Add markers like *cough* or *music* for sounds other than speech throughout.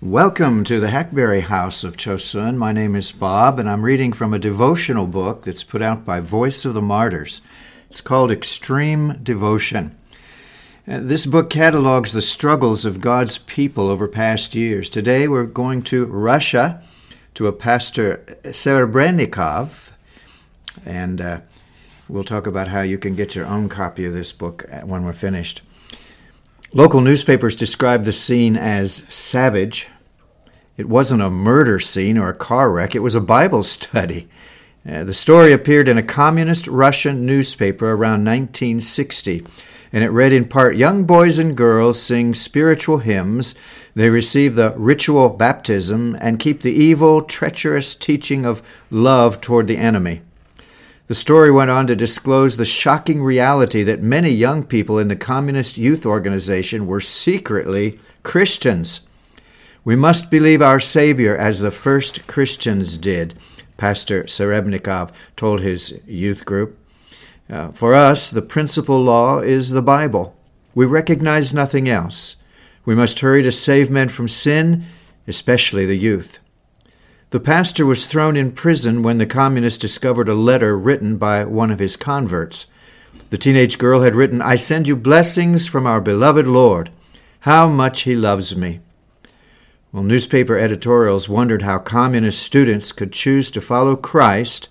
Welcome to the Hackberry House of Chosun. My name is Bob, and I'm reading from a devotional book that's put out by Voice of the Martyrs. It's called Extreme Devotion. Uh, This book catalogs the struggles of God's people over past years. Today we're going to Russia to a pastor Serebrennikov, and uh, we'll talk about how you can get your own copy of this book uh, when we're finished. Local newspapers described the scene as savage. It wasn't a murder scene or a car wreck, it was a Bible study. Uh, the story appeared in a communist Russian newspaper around 1960, and it read in part Young boys and girls sing spiritual hymns, they receive the ritual baptism, and keep the evil, treacherous teaching of love toward the enemy. The story went on to disclose the shocking reality that many young people in the Communist Youth Organization were secretly Christians. We must believe our Savior as the first Christians did, Pastor Serebnikov told his youth group. Uh, for us, the principal law is the Bible. We recognize nothing else. We must hurry to save men from sin, especially the youth. The pastor was thrown in prison when the communists discovered a letter written by one of his converts. The teenage girl had written, I send you blessings from our beloved Lord. How much he loves me. Well, newspaper editorials wondered how communist students could choose to follow Christ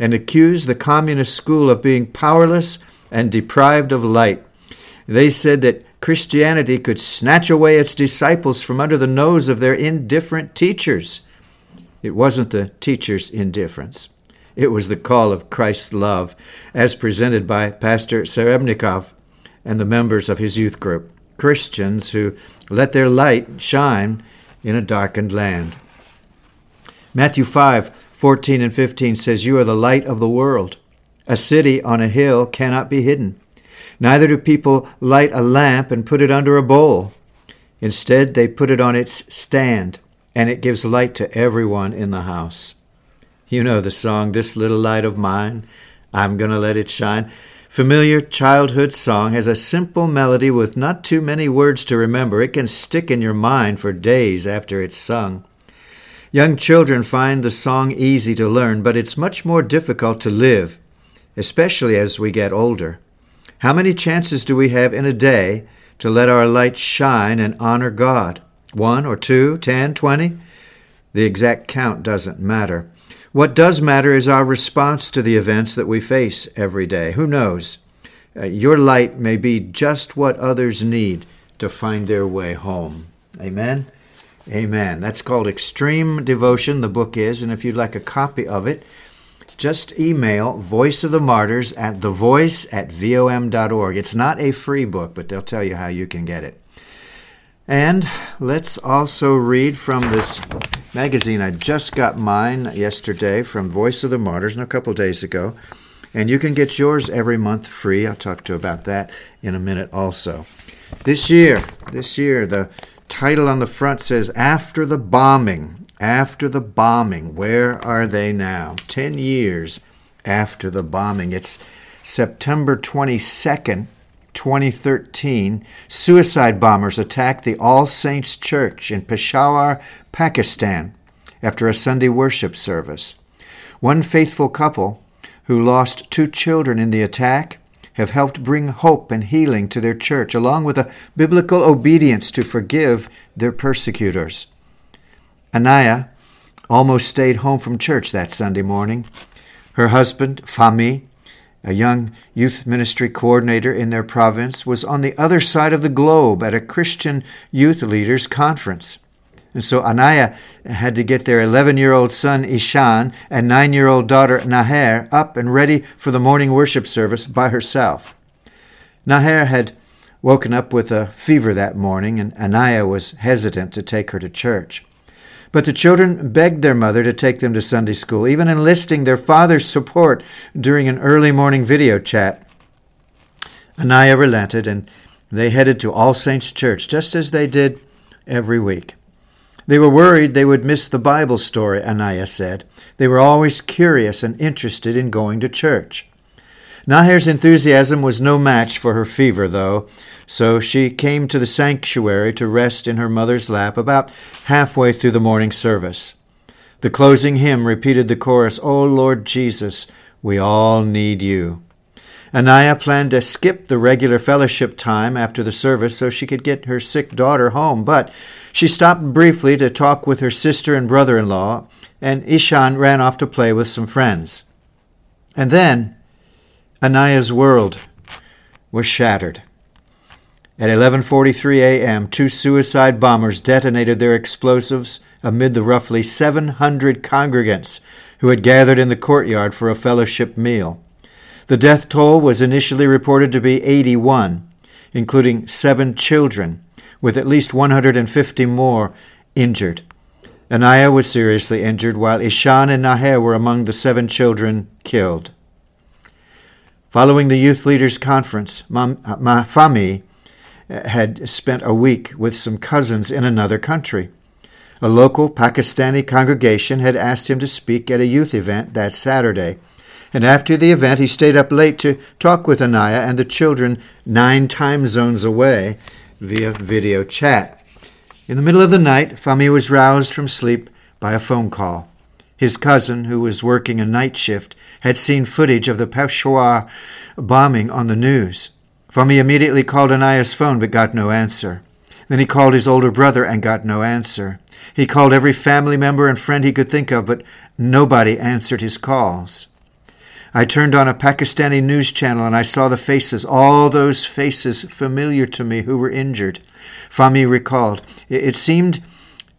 and accuse the communist school of being powerless and deprived of light. They said that Christianity could snatch away its disciples from under the nose of their indifferent teachers. It wasn't the teacher's indifference. It was the call of Christ's love, as presented by Pastor Serebnikov and the members of his youth group, Christians who let their light shine in a darkened land. Matthew 5 14 and 15 says, You are the light of the world. A city on a hill cannot be hidden. Neither do people light a lamp and put it under a bowl. Instead, they put it on its stand and it gives light to everyone in the house. You know the song, This Little Light of Mine, I'm Gonna Let It Shine. Familiar childhood song has a simple melody with not too many words to remember. It can stick in your mind for days after it's sung. Young children find the song easy to learn, but it's much more difficult to live, especially as we get older. How many chances do we have in a day to let our light shine and honor God? One or two, ten, twenty? The exact count doesn't matter. What does matter is our response to the events that we face every day. Who knows? Uh, your light may be just what others need to find their way home. Amen? Amen. That's called Extreme Devotion, the book is, and if you'd like a copy of it, just email Voice of the Martyrs at thevoice at vom.org. It's not a free book, but they'll tell you how you can get it. And let's also read from this magazine. I just got mine yesterday from Voice of the Martyrs, and a couple days ago. And you can get yours every month free. I'll talk to you about that in a minute also. This year, this year, the title on the front says After the Bombing. After the Bombing. Where are they now? Ten years after the bombing. It's September 22nd, 2013, suicide bombers attacked the All Saints Church in Peshawar, Pakistan, after a Sunday worship service. One faithful couple, who lost two children in the attack, have helped bring hope and healing to their church, along with a biblical obedience to forgive their persecutors. Anaya almost stayed home from church that Sunday morning. Her husband, Fahmi, a young youth ministry coordinator in their province, was on the other side of the globe at a Christian youth leaders conference. And so Anaya had to get their 11 year old son Ishan and 9 year old daughter Naher up and ready for the morning worship service by herself. Naher had woken up with a fever that morning, and Anaya was hesitant to take her to church. But the children begged their mother to take them to Sunday school, even enlisting their father's support during an early morning video chat. Anaya relented, and they headed to All Saints Church, just as they did every week. They were worried they would miss the Bible story, Anaya said. They were always curious and interested in going to church. Naher's enthusiasm was no match for her fever, though, so she came to the sanctuary to rest in her mother's lap about halfway through the morning service. The closing hymn repeated the chorus, O Lord Jesus, we all need you. Anaya planned to skip the regular fellowship time after the service so she could get her sick daughter home, but she stopped briefly to talk with her sister and brother in law, and Ishan ran off to play with some friends. And then Anaya's world was shattered. At 11:43 a.m., two suicide bombers detonated their explosives amid the roughly 700 congregants who had gathered in the courtyard for a fellowship meal. The death toll was initially reported to be 81, including 7 children, with at least 150 more injured. Anaya was seriously injured, while Ishan and Naher were among the seven children killed. Following the youth leaders' conference, Fahmi uh, had spent a week with some cousins in another country. A local Pakistani congregation had asked him to speak at a youth event that Saturday, and after the event he stayed up late to talk with Anaya and the children nine time zones away via video chat. In the middle of the night, Fahmi was roused from sleep by a phone call. His cousin, who was working a night shift, had seen footage of the Peshawar bombing on the news. Fahmi immediately called Anaya's phone but got no answer. Then he called his older brother and got no answer. He called every family member and friend he could think of, but nobody answered his calls. I turned on a Pakistani news channel and I saw the faces, all those faces familiar to me who were injured. Fahmi recalled. It seemed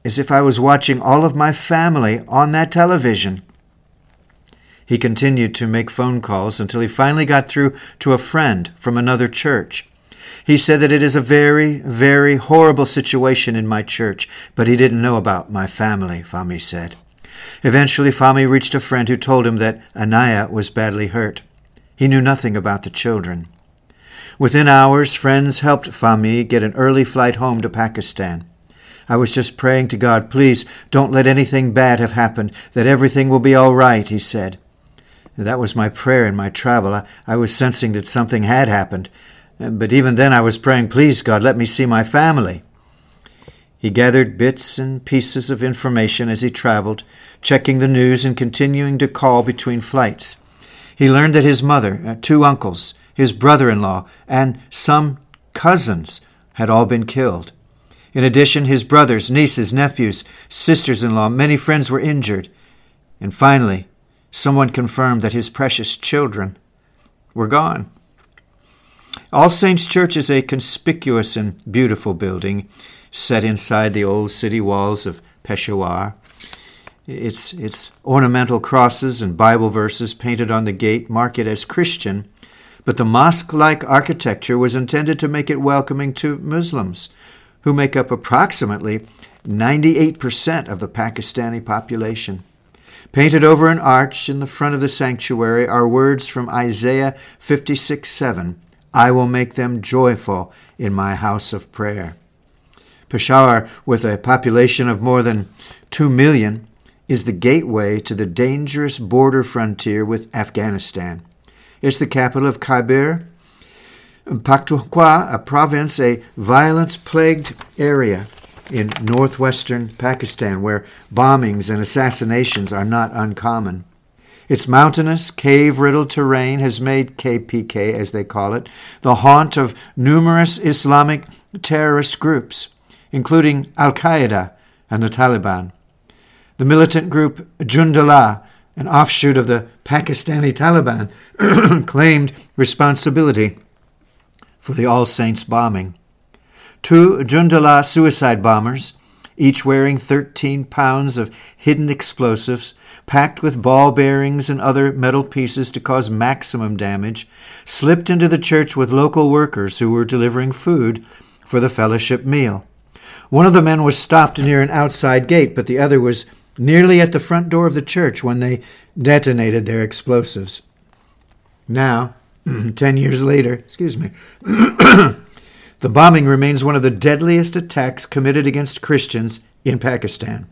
as if I was watching all of my family on that television. He continued to make phone calls until he finally got through to a friend from another church. He said that it is a very, very horrible situation in my church, but he didn't know about my family, Fahmi said. Eventually, Fahmi reached a friend who told him that Anaya was badly hurt. He knew nothing about the children. Within hours, friends helped Fahmi get an early flight home to Pakistan. I was just praying to God, please don't let anything bad have happened, that everything will be all right, he said. That was my prayer in my travel. I, I was sensing that something had happened. But even then I was praying, please, God, let me see my family. He gathered bits and pieces of information as he traveled, checking the news and continuing to call between flights. He learned that his mother, uh, two uncles, his brother in law, and some cousins had all been killed. In addition, his brothers, nieces, nephews, sisters in law, many friends were injured. And finally, someone confirmed that his precious children were gone. All Saints Church is a conspicuous and beautiful building set inside the old city walls of Peshawar. Its, its ornamental crosses and Bible verses painted on the gate mark it as Christian, but the mosque like architecture was intended to make it welcoming to Muslims, who make up approximately 98% of the Pakistani population. Painted over an arch in the front of the sanctuary are words from Isaiah 56 7 I will make them joyful in my house of prayer. Peshawar, with a population of more than 2 million, is the gateway to the dangerous border frontier with Afghanistan. It's the capital of Khyber Pakhtunkhwa, a province, a violence plagued area in northwestern Pakistan where bombings and assassinations are not uncommon. Its mountainous, cave riddled terrain has made KPK, as they call it, the haunt of numerous Islamic terrorist groups, including Al Qaeda and the Taliban. The militant group Jundullah, an offshoot of the Pakistani Taliban, *clears throat* claimed responsibility for the All Saints bombing two Jundullah suicide bombers, each wearing 13 pounds of hidden explosives, packed with ball bearings and other metal pieces to cause maximum damage, slipped into the church with local workers who were delivering food for the fellowship meal. One of the men was stopped near an outside gate, but the other was nearly at the front door of the church when they detonated their explosives. Now, *clears throat* ten years later, excuse me, *clears throat* The bombing remains one of the deadliest attacks committed against Christians in Pakistan.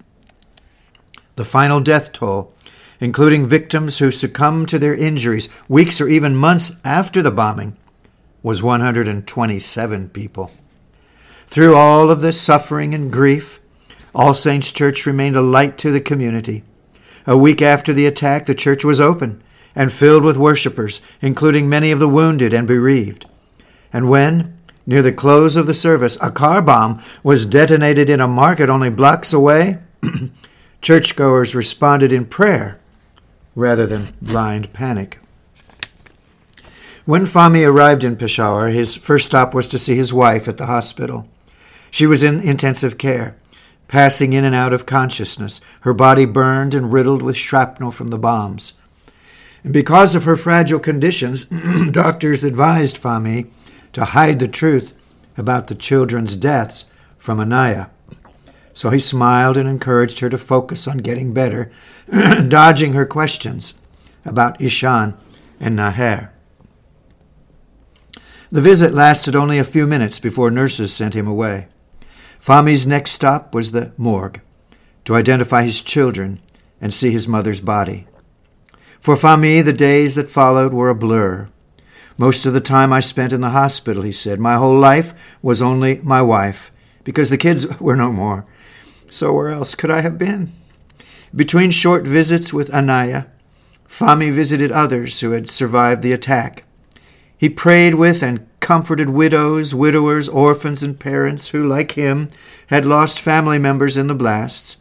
The final death toll including victims who succumbed to their injuries weeks or even months after the bombing, was 127 people. Through all of this suffering and grief, All Saints Church remained a light to the community. A week after the attack, the church was open and filled with worshippers, including many of the wounded and bereaved. And when, near the close of the service, a car bomb was detonated in a market only blocks away, *clears throat* churchgoers responded in prayer rather than blind panic. When Fahmi arrived in Peshawar, his first stop was to see his wife at the hospital. She was in intensive care, passing in and out of consciousness, her body burned and riddled with shrapnel from the bombs. And because of her fragile conditions, *clears throat* doctors advised Fahmi to hide the truth about the children's deaths from Anaya. So he smiled and encouraged her to focus on getting better, *clears throat* dodging her questions about Ishan and Naher. The visit lasted only a few minutes before nurses sent him away. Fahmi's next stop was the morgue to identify his children and see his mother's body. For Fahmi, the days that followed were a blur. Most of the time I spent in the hospital, he said. My whole life was only my wife, because the kids *laughs* were no more. So where else could I have been? Between short visits with Anaya, Fahmi visited others who had survived the attack. He prayed with and comforted widows, widowers, orphans, and parents who, like him, had lost family members in the blasts.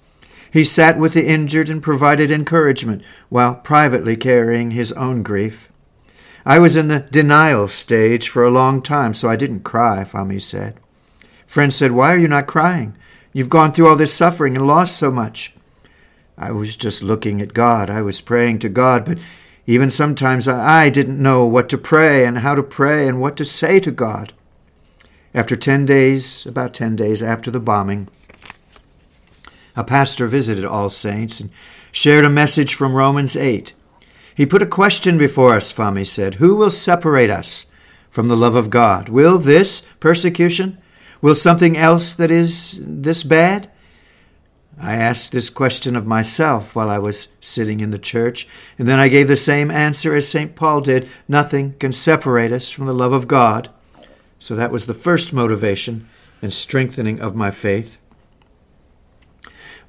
He sat with the injured and provided encouragement while privately carrying his own grief. I was in the denial stage for a long time, so I didn't cry, Fahmi said. Friends said, Why are you not crying? You've gone through all this suffering and lost so much. I was just looking at God. I was praying to God, but even sometimes I didn't know what to pray and how to pray and what to say to God. After 10 days, about 10 days after the bombing, a pastor visited All Saints and shared a message from Romans 8. He put a question before us, Fahmi said Who will separate us from the love of God? Will this persecution? Will something else that is this bad? I asked this question of myself while I was sitting in the church, and then I gave the same answer as St. Paul did nothing can separate us from the love of God. So that was the first motivation and strengthening of my faith.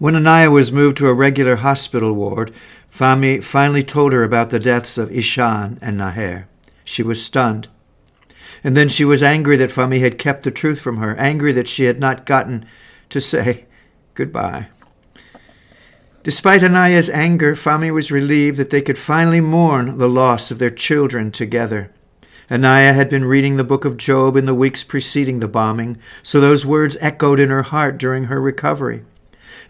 When Anaya was moved to a regular hospital ward, Fahmi finally told her about the deaths of Ishan and Naher. She was stunned. And then she was angry that Fahmi had kept the truth from her, angry that she had not gotten to say goodbye. Despite Anaya's anger, Fahmi was relieved that they could finally mourn the loss of their children together. Anaya had been reading the book of Job in the weeks preceding the bombing, so those words echoed in her heart during her recovery.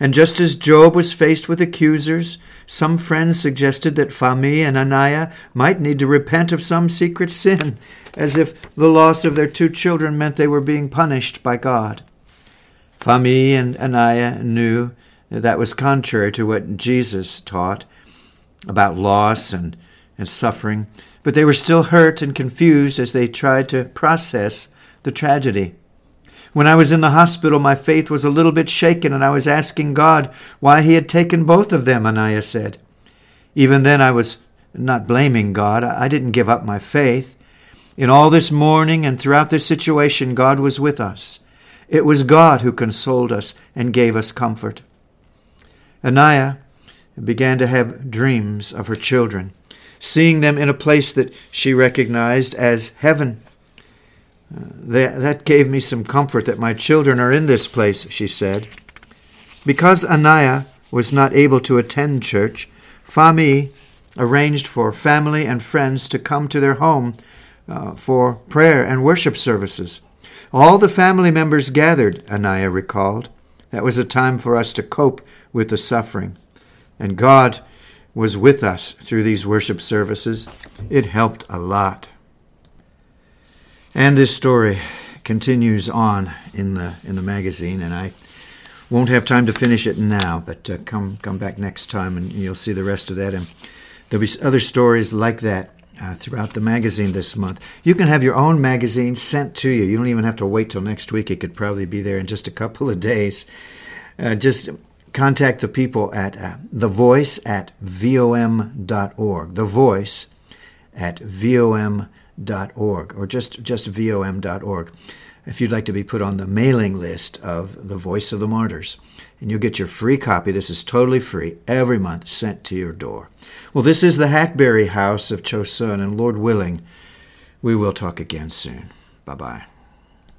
And just as Job was faced with accusers, some friends suggested that Fahmi and Anaya might need to repent of some secret sin, as if the loss of their two children meant they were being punished by God. Fahmi and Anaya knew that was contrary to what Jesus taught about loss and, and suffering. But they were still hurt and confused as they tried to process the tragedy. When I was in the hospital, my faith was a little bit shaken, and I was asking God why He had taken both of them, Anaya said. Even then, I was not blaming God. I didn't give up my faith. In all this mourning and throughout this situation, God was with us. It was God who consoled us and gave us comfort. Anaya began to have dreams of her children, seeing them in a place that she recognized as heaven. That, that gave me some comfort that my children are in this place, she said. Because Anaya was not able to attend church, Fahmi arranged for family and friends to come to their home uh, for prayer and worship services. All the family members gathered, Anaya recalled. That was a time for us to cope with the suffering. And God was with us through these worship services. It helped a lot. And this story continues on in the in the magazine, and I won't have time to finish it now. But uh, come come back next time, and you'll see the rest of that. And there'll be other stories like that uh, throughout the magazine this month. You can have your own magazine sent to you. You don't even have to wait till next week. It could probably be there in just a couple of days. Uh, just contact the people at uh, the voice at vom.org. The voice at vom.org or just, just vom.org if you'd like to be put on the mailing list of the Voice of the Martyrs. And you'll get your free copy. This is totally free every month sent to your door. Well, this is the Hackberry House of Chosun, and Lord willing, we will talk again soon. Bye bye.